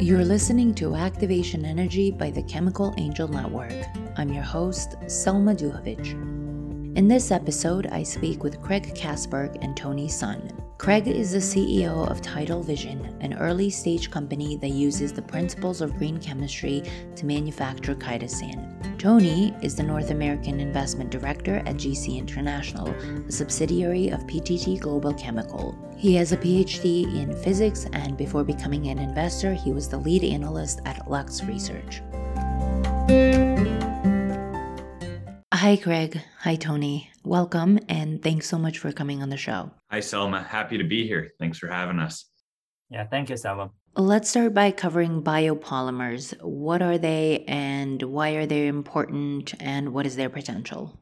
You're listening to Activation Energy by the Chemical Angel Network. I'm your host, Selma Duhovic. In this episode, I speak with Craig Kasberg and Tony Sun. Craig is the CEO of Tidal Vision, an early stage company that uses the principles of green chemistry to manufacture chitosan. Tony is the North American Investment Director at GC International, a subsidiary of PTT Global Chemical. He has a PhD in physics, and before becoming an investor, he was the lead analyst at Lux Research. Hi, Craig. Hi, Tony. Welcome, and thanks so much for coming on the show. Hi, Selma. Happy to be here. Thanks for having us. Yeah, thank you, Selma. Let's start by covering biopolymers. What are they, and why are they important, and what is their potential?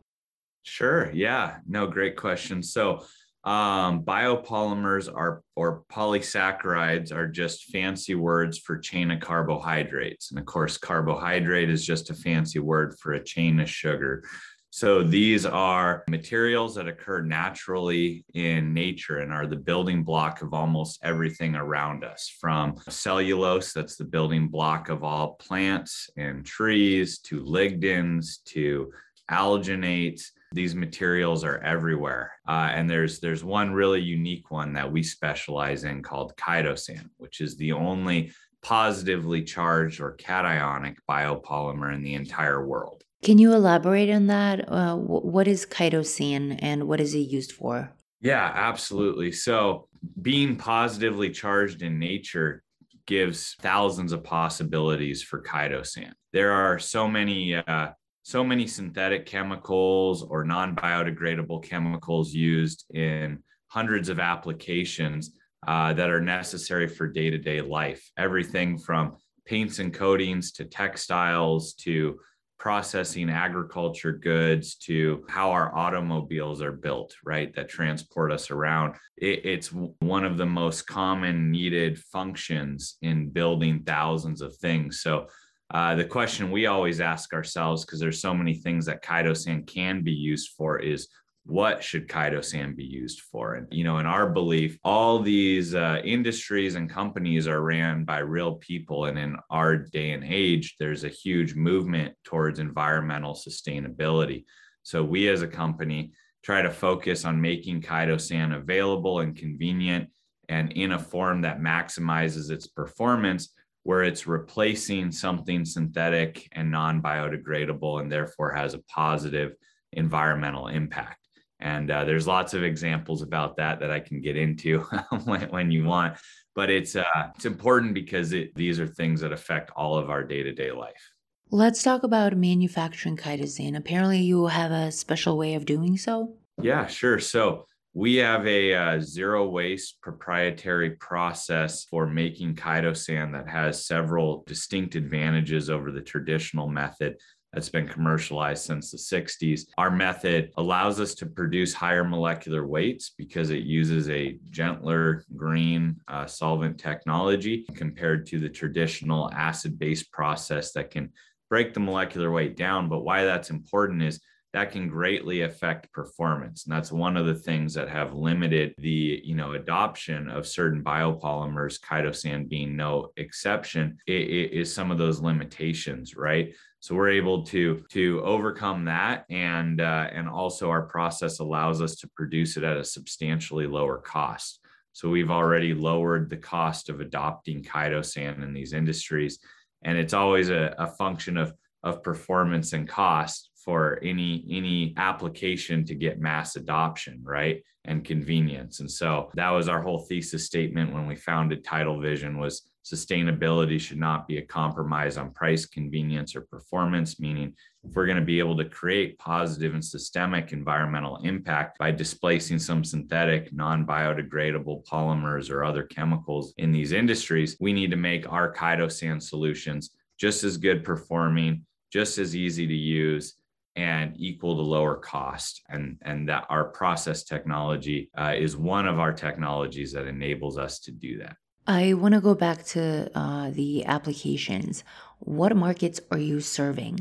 Sure. Yeah. No, great question. So, um, biopolymers are or polysaccharides are just fancy words for chain of carbohydrates. And of course, carbohydrate is just a fancy word for a chain of sugar. So these are materials that occur naturally in nature and are the building block of almost everything around us from cellulose, that's the building block of all plants and trees, to lignins, to alginates these materials are everywhere. Uh, and there's there's one really unique one that we specialize in called chitosan which is the only positively charged or cationic biopolymer in the entire world can you elaborate on that? Uh, what is chitosan and what is it used for? Yeah absolutely. So being positively charged in nature gives thousands of possibilities for chitosan there are so many uh, so many synthetic chemicals or non biodegradable chemicals used in hundreds of applications uh, that are necessary for day to day life. Everything from paints and coatings to textiles to processing agriculture goods to how our automobiles are built, right? That transport us around. It, it's one of the most common needed functions in building thousands of things. So, uh, the question we always ask ourselves, because there's so many things that chitosan can be used for, is what should chitosan be used for? And, you know, in our belief, all these uh, industries and companies are ran by real people. And in our day and age, there's a huge movement towards environmental sustainability. So we as a company try to focus on making chitosan available and convenient and in a form that maximizes its performance where it's replacing something synthetic and non biodegradable and therefore has a positive environmental impact. And uh, there's lots of examples about that that I can get into when, when, you want. But it's uh, it's important because it, these are things that affect all of our day to day life. Let's talk about manufacturing chitosan. Apparently, you have a special way of doing so. Yeah, sure. So we have a uh, zero waste proprietary process for making chitosan that has several distinct advantages over the traditional method that's been commercialized since the 60s. Our method allows us to produce higher molecular weights because it uses a gentler green uh, solvent technology compared to the traditional acid base process that can break the molecular weight down. But why that's important is that can greatly affect performance and that's one of the things that have limited the you know adoption of certain biopolymers chitosan being no exception it, it is some of those limitations right so we're able to to overcome that and uh, and also our process allows us to produce it at a substantially lower cost. So we've already lowered the cost of adopting chitosan in these industries and it's always a, a function of of performance and cost for any any application to get mass adoption right and convenience. And so that was our whole thesis statement when we founded tidal vision was sustainability should not be a compromise on price convenience or performance meaning if we're going to be able to create positive and systemic environmental impact by displacing some synthetic non-biodegradable polymers or other chemicals in these industries we need to make our chitosan solutions just as good performing just as easy to use and equal to lower cost and and that our process technology uh, is one of our technologies that enables us to do that i want to go back to uh, the applications what markets are you serving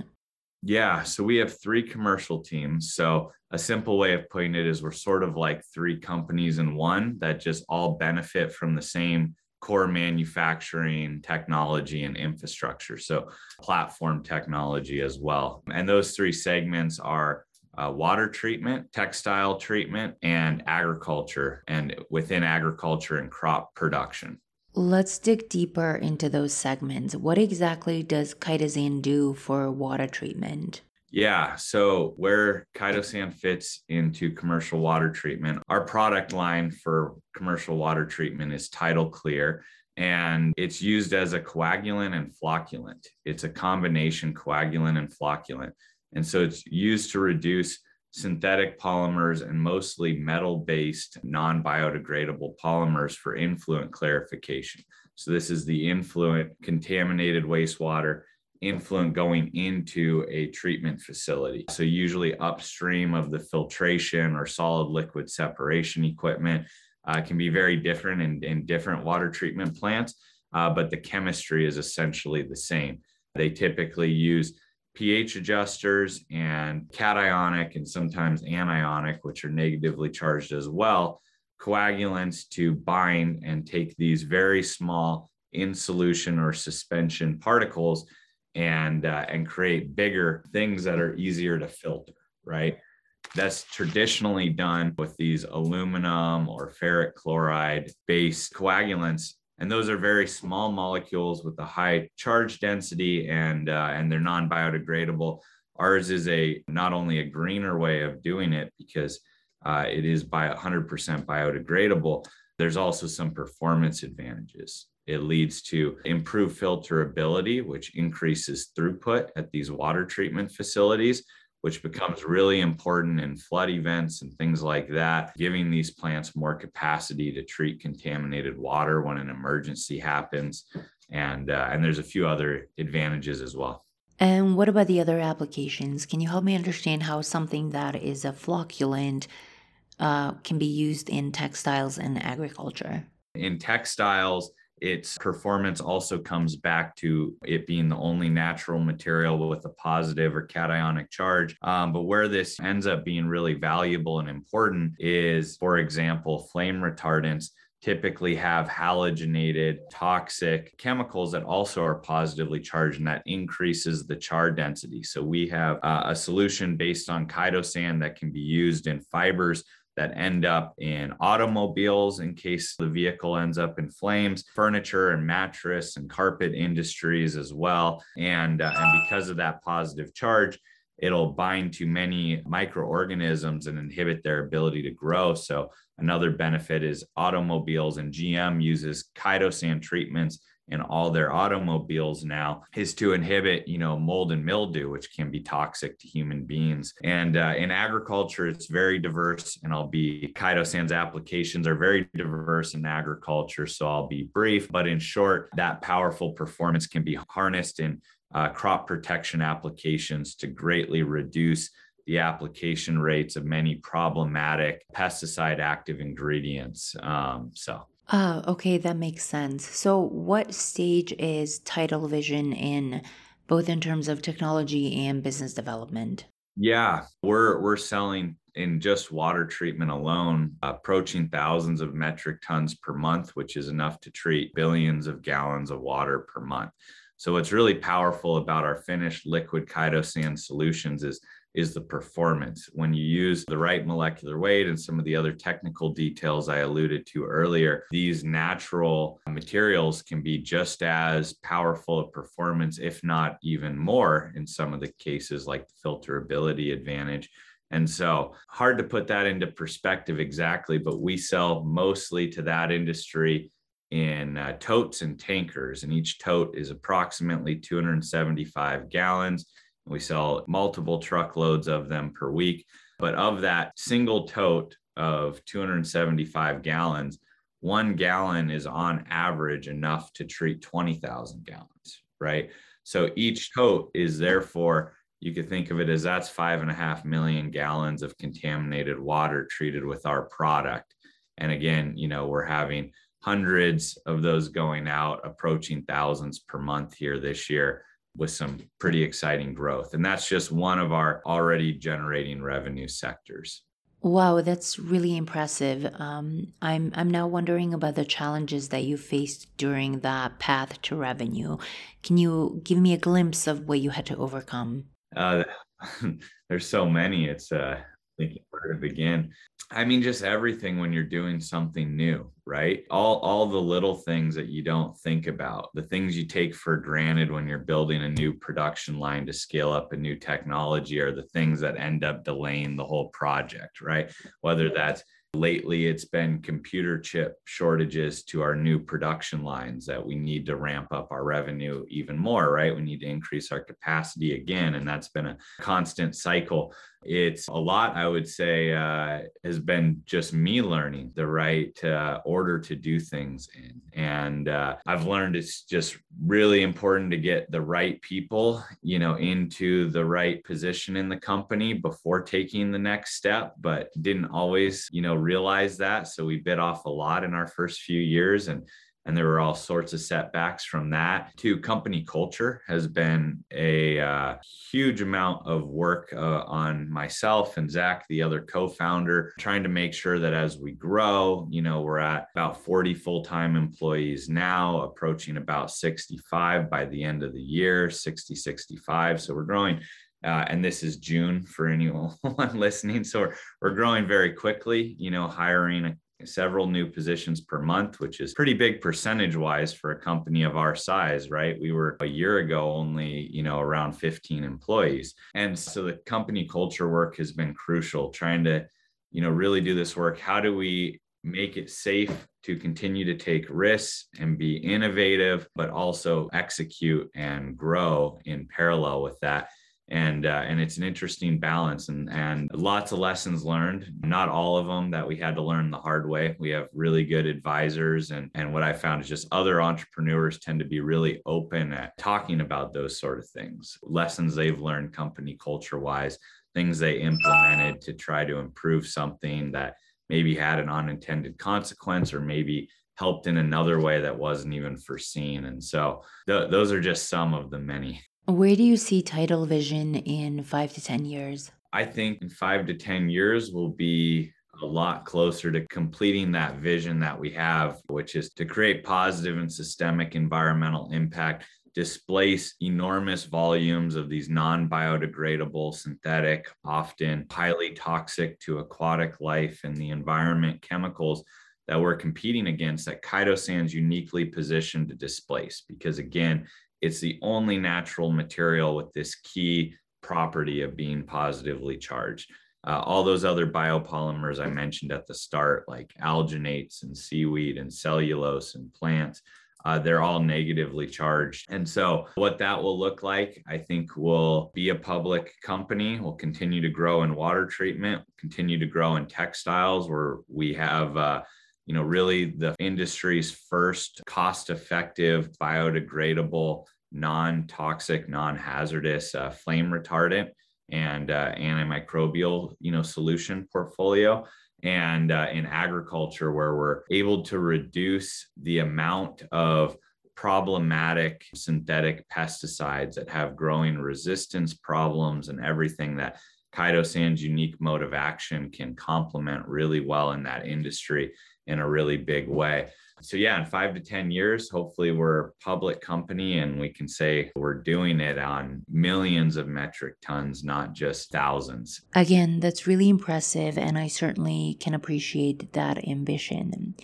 yeah so we have three commercial teams so a simple way of putting it is we're sort of like three companies in one that just all benefit from the same core manufacturing technology and infrastructure. So, platform technology as well. And those three segments are uh, water treatment, textile treatment, and agriculture, and within agriculture and crop production. Let's dig deeper into those segments. What exactly does Chitosan do for water treatment? Yeah. So where Chitosan fits into commercial water treatment, our product line for commercial water treatment is Tidal Clear. And it's used as a coagulant and flocculant. It's a combination coagulant and flocculant. And so it's used to reduce synthetic polymers and mostly metal based non biodegradable polymers for influent clarification. So, this is the influent contaminated wastewater influent going into a treatment facility. So, usually upstream of the filtration or solid liquid separation equipment uh, can be very different in, in different water treatment plants, uh, but the chemistry is essentially the same. They typically use pH adjusters and cationic and sometimes anionic, which are negatively charged as well, coagulants to bind and take these very small in solution or suspension particles and uh, and create bigger things that are easier to filter right? That's traditionally done with these aluminum or ferric chloride based coagulants and those are very small molecules with a high charge density and uh, and they're non-biodegradable. Ours is a not only a greener way of doing it because uh, it is by 100% biodegradable there's also some performance advantages. It leads to improved filterability which increases throughput at these water treatment facilities which becomes really important in flood events and things like that, giving these plants more capacity to treat contaminated water when an emergency happens. And, uh, and there's a few other advantages as well. And what about the other applications? Can you help me understand how something that is a flocculant uh, can be used in textiles and agriculture? In textiles, its performance also comes back to it being the only natural material with a positive or cationic charge. Um, but where this ends up being really valuable and important is, for example, flame retardants typically have halogenated toxic chemicals that also are positively charged and that increases the char density. So we have uh, a solution based on chitosan that can be used in fibers that end up in automobiles in case the vehicle ends up in flames, furniture and mattress and carpet industries as well. And, uh, and because of that positive charge, it'll bind to many microorganisms and inhibit their ability to grow. So another benefit is automobiles and GM uses chitosan treatments in all their automobiles now is to inhibit you know mold and mildew which can be toxic to human beings. And uh, in agriculture it's very diverse and i'll be chitosan's applications are very diverse in agriculture so i'll be brief. But in short that powerful performance can be harnessed in uh, crop protection applications to greatly reduce the application rates of many problematic pesticide active ingredients. Um, so Ah, okay, that makes sense. So, what stage is Tidal Vision in, both in terms of technology and business development? Yeah, we're we're selling in just water treatment alone, approaching thousands of metric tons per month, which is enough to treat billions of gallons of water per month. So, what's really powerful about our finished liquid chitosan solutions is is the performance. When you use the right molecular weight and some of the other technical details I alluded to earlier, these natural materials can be just as powerful a performance, if not even more, in some of the cases like the filterability advantage. And so, hard to put that into perspective exactly, but we sell mostly to that industry in uh, totes and tankers, and each tote is approximately 275 gallons we sell multiple truckloads of them per week. But of that single tote of 275 gallons, one gallon is on average enough to treat 20,000 gallons, right? So each tote is therefore, you could think of it as that's five and a half million gallons of contaminated water treated with our product. And again, you know, we're having hundreds of those going out, approaching thousands per month here this year with some pretty exciting growth. And that's just one of our already generating revenue sectors. Wow, that's really impressive. Um, I'm I'm now wondering about the challenges that you faced during that path to revenue. Can you give me a glimpse of what you had to overcome? Uh, there's so many. It's uh, thinking where to begin. I mean, just everything when you're doing something new, right? All all the little things that you don't think about, the things you take for granted when you're building a new production line to scale up a new technology are the things that end up delaying the whole project, right? Whether that's Lately, it's been computer chip shortages to our new production lines that we need to ramp up our revenue even more, right? We need to increase our capacity again. And that's been a constant cycle. It's a lot, I would say, uh, has been just me learning the right uh, order to do things in. And uh, I've learned it's just really important to get the right people, you know, into the right position in the company before taking the next step, but didn't always, you know, realize that. So we bit off a lot in our first few years and and there were all sorts of setbacks from that to company culture has been a uh, huge amount of work uh, on myself and zach the other co-founder trying to make sure that as we grow you know we're at about 40 full-time employees now approaching about 65 by the end of the year 60 65 so we're growing uh, and this is June for anyone listening. So we're, we're growing very quickly, you know, hiring several new positions per month, which is pretty big percentage wise for a company of our size, right? We were a year ago only, you know, around 15 employees. And so the company culture work has been crucial, trying to, you know, really do this work. How do we make it safe to continue to take risks and be innovative, but also execute and grow in parallel with that? And uh, and it's an interesting balance and and lots of lessons learned. Not all of them that we had to learn the hard way. We have really good advisors and and what i found is just other entrepreneurs tend to be really open at talking about those sort of things. Lessons they've learned company culture wise things they implemented to try to improve something that maybe had an unintended consequence or maybe helped in another way that wasn't even foreseen. And so th- those are just some of the many where do you see Tidal Vision in five to 10 years? I think in five to 10 years, we'll be a lot closer to completing that vision that we have, which is to create positive and systemic environmental impact, displace enormous volumes of these non biodegradable, synthetic, often highly toxic to aquatic life and the environment chemicals that we're competing against that Chitosan's uniquely positioned to displace. Because again, it's the only natural material with this key property of being positively charged. Uh, all those other biopolymers I mentioned at the start, like alginates and seaweed and cellulose and plants, uh, they're all negatively charged. And so, what that will look like, I think, will be a public company. We'll continue to grow in water treatment, continue to grow in textiles, where we have. Uh, you know, really the industry's first cost effective, biodegradable, non toxic, non hazardous uh, flame retardant and uh, antimicrobial, you know, solution portfolio. And uh, in agriculture, where we're able to reduce the amount of problematic synthetic pesticides that have growing resistance problems and everything that Chitosan's unique mode of action can complement really well in that industry in a really big way. So, yeah, in five to 10 years, hopefully we're a public company and we can say we're doing it on millions of metric tons, not just thousands. Again, that's really impressive. And I certainly can appreciate that ambition.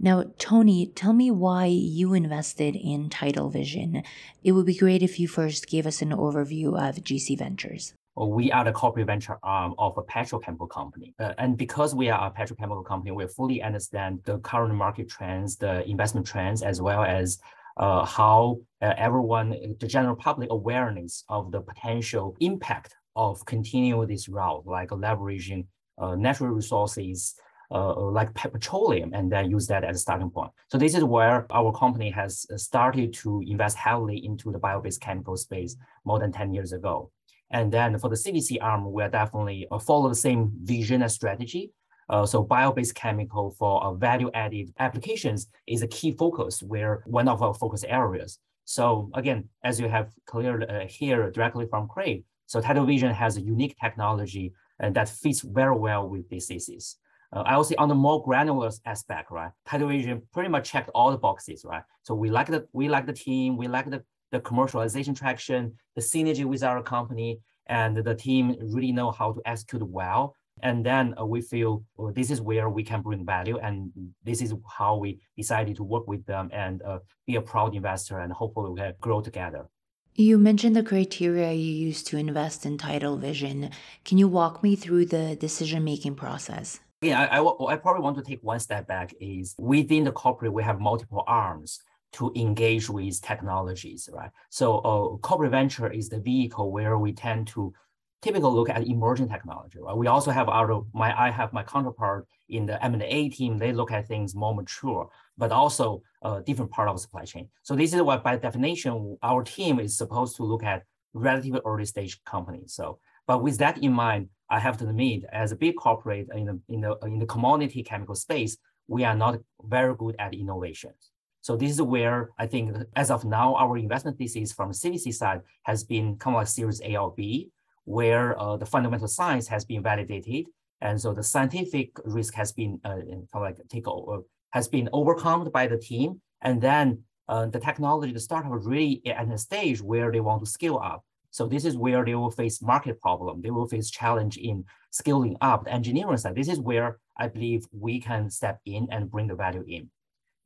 Now, Tony, tell me why you invested in Tidal Vision. It would be great if you first gave us an overview of GC Ventures we are the corporate venture arm of a petrochemical company. Uh, and because we are a petrochemical company, we fully understand the current market trends, the investment trends, as well as uh, how uh, everyone, the general public awareness of the potential impact of continuing this route, like leveraging uh, natural resources, uh, like petroleum, and then use that as a starting point. So this is where our company has started to invest heavily into the bio-based chemical space more than 10 years ago. And then for the CVC arm, we're definitely uh, follow the same vision and strategy. Uh, so bio-based chemical for uh, value-added applications is a key focus where one of our focus areas. So again, as you have cleared uh, here directly from Craig, so Tidal Vision has a unique technology and that fits very well with thesis. Uh, I would say on the more granular aspect, right? Tidal Vision pretty much checked all the boxes, right? So we like the we like the team, we like the, the commercialization traction, the synergy with our company, and the team really know how to execute well. And then uh, we feel well, this is where we can bring value, and this is how we decided to work with them and uh, be a proud investor, and hopefully we can grow together. You mentioned the criteria you use to invest in Tidal Vision. Can you walk me through the decision making process? Yeah, I, I, I, probably want to take one step back is within the corporate, we have multiple arms to engage with technologies, right? So uh, corporate venture is the vehicle where we tend to typically look at emerging technology. Right? We also have our my I have my counterpart in the M&A team. They look at things more mature, but also a uh, different part of the supply chain. So this is what by definition our team is supposed to look at relatively early stage companies. So, but with that in mind, I have to admit, as a big corporate in the in the in the commodity chemical space, we are not very good at innovation. So this is where I think, as of now, our investment thesis from CVC side has been kind of like Series A or B, where uh, the fundamental science has been validated, and so the scientific risk has been uh, kind of like take over, has been overcome by the team, and then uh, the technology, the startup really at a stage where they want to scale up. So this is where they will face market problem. They will face challenge in scaling up the engineering side. This is where I believe we can step in and bring the value in.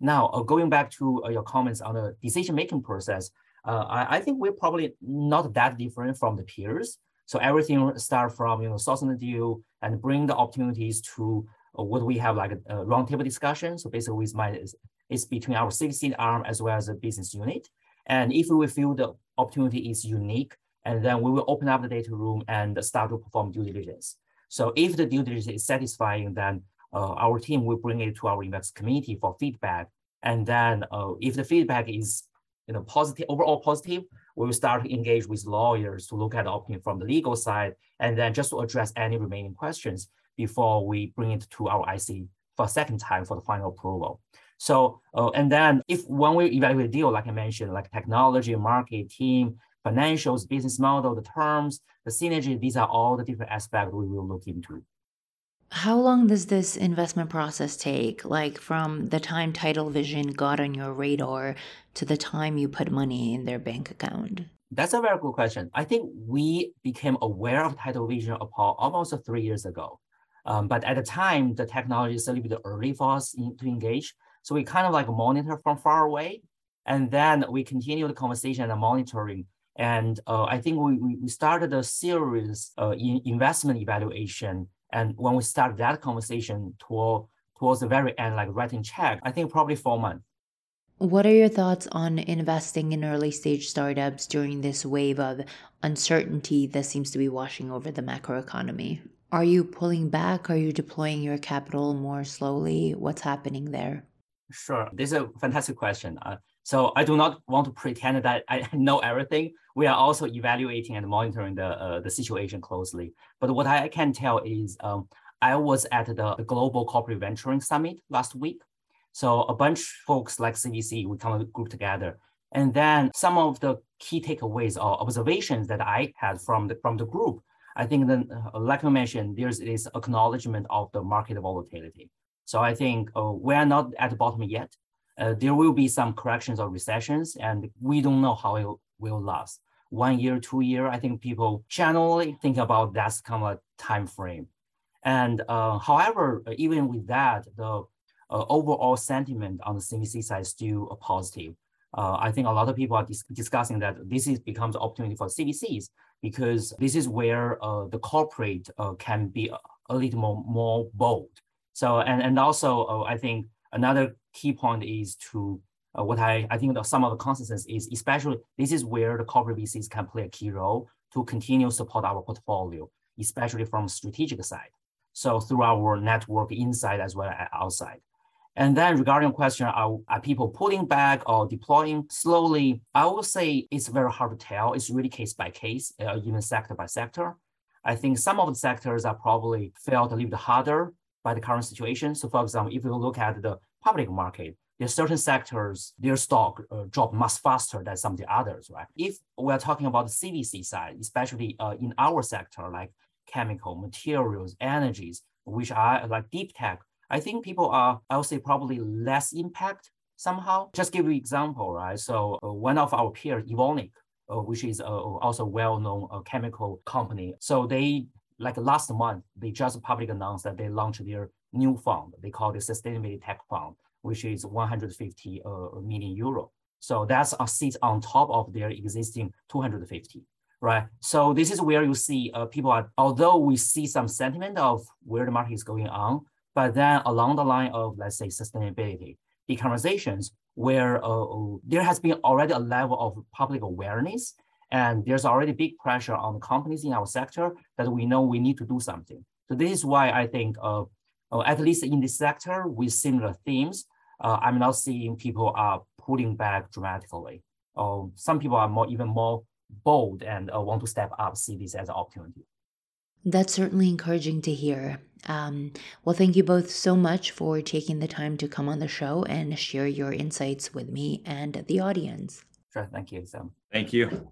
Now, uh, going back to uh, your comments on the decision-making process, uh, I, I, think we're probably not that different from the peers. So everything start from you know sourcing the deal and bring the opportunities to uh, what we have like a, a roundtable discussion. So basically, my it's between our CVC arm as well as the business unit. And if we feel the opportunity is unique, and then we will open up the data room and start to perform due diligence. So if the due diligence is satisfying, then uh, our team will bring it to our invest committee for feedback. And then uh, if the feedback is you know, positive, overall positive, we will start to engage with lawyers to look at the opinion from the legal side, and then just to address any remaining questions before we bring it to our IC for a second time for the final approval. So, uh, and then if when we evaluate a deal, like I mentioned, like technology, market, team, financials, business model, the terms, the synergy, these are all the different aspects we will look into. How long does this investment process take? Like from the time Tidal Vision got on your radar to the time you put money in their bank account? That's a very good question. I think we became aware of Tidal Vision about almost three years ago. Um, but at the time, the technology is a little bit early for us in, to engage. So we kind of like monitor from far away. And then we continue the conversation and monitoring. And uh, I think we, we started a series uh, in investment evaluation and when we start that conversation toward, towards the very end, like writing check, I think probably four months. What are your thoughts on investing in early stage startups during this wave of uncertainty that seems to be washing over the macroeconomy? Are you pulling back? Are you deploying your capital more slowly? What's happening there? Sure. This is a fantastic question. Uh, so I do not want to pretend that I know everything. We are also evaluating and monitoring the, uh, the situation closely. But what I can tell is um, I was at the, the Global Corporate Venturing Summit last week. So a bunch of folks like CVC, we of group together. And then some of the key takeaways or observations that I had from the, from the group, I think then, uh, like I mentioned, there's this acknowledgement of the market volatility. So I think uh, we are not at the bottom yet, uh, there will be some corrections or recessions, and we don't know how it will last. One year, two year, I think people generally think about that kind of time frame. And uh, however, even with that, the uh, overall sentiment on the CVC side is still positive. Uh, I think a lot of people are dis discussing that this is becomes opportunity for CVCs because this is where uh, the corporate uh, can be a, a, little more, more bold. So, and, and also uh, I think another key point is to uh, what I, I think the, some of the consensus is especially this is where the corporate VCs can play a key role to continue support our portfolio, especially from strategic side. So through our network inside as well as outside. And then regarding question, are, are people pulling back or deploying slowly? I would say it's very hard to tell. It's really case by case, uh, even sector by sector. I think some of the sectors are probably felt a little bit harder by the current situation. So for example, if you look at the public market, there are certain sectors, their stock uh, drop much faster than some of the others, right? If we're talking about the CVC side, especially uh, in our sector, like chemical, materials, energies, which are like deep tech, I think people are, I would say, probably less impact somehow. Just give you an example, right? So uh, one of our peers, Evonik, uh, which is uh, also well-known uh, chemical company. So they, like last month, they just publicly announced that they launched their new fund. They call it Sustainability Tech Fund, which is 150 uh, million euro. So that's a seat on top of their existing 250 right? So this is where you see uh, people are, although we see some sentiment of where the market is going on, but then along the line of, let's say, sustainability, the conversations where uh, there has been already a level of public awareness and there's already big pressure on companies in our sector that we know we need to do something. So this is why I think, uh, at least in this sector with similar themes, uh, I'm not seeing people are pulling back dramatically. Uh, some people are more even more bold and uh, want to step up, see this as an opportunity. That's certainly encouraging to hear. Um, well, thank you both so much for taking the time to come on the show and share your insights with me and the audience. Sure. Thank you, Sam. Thank you.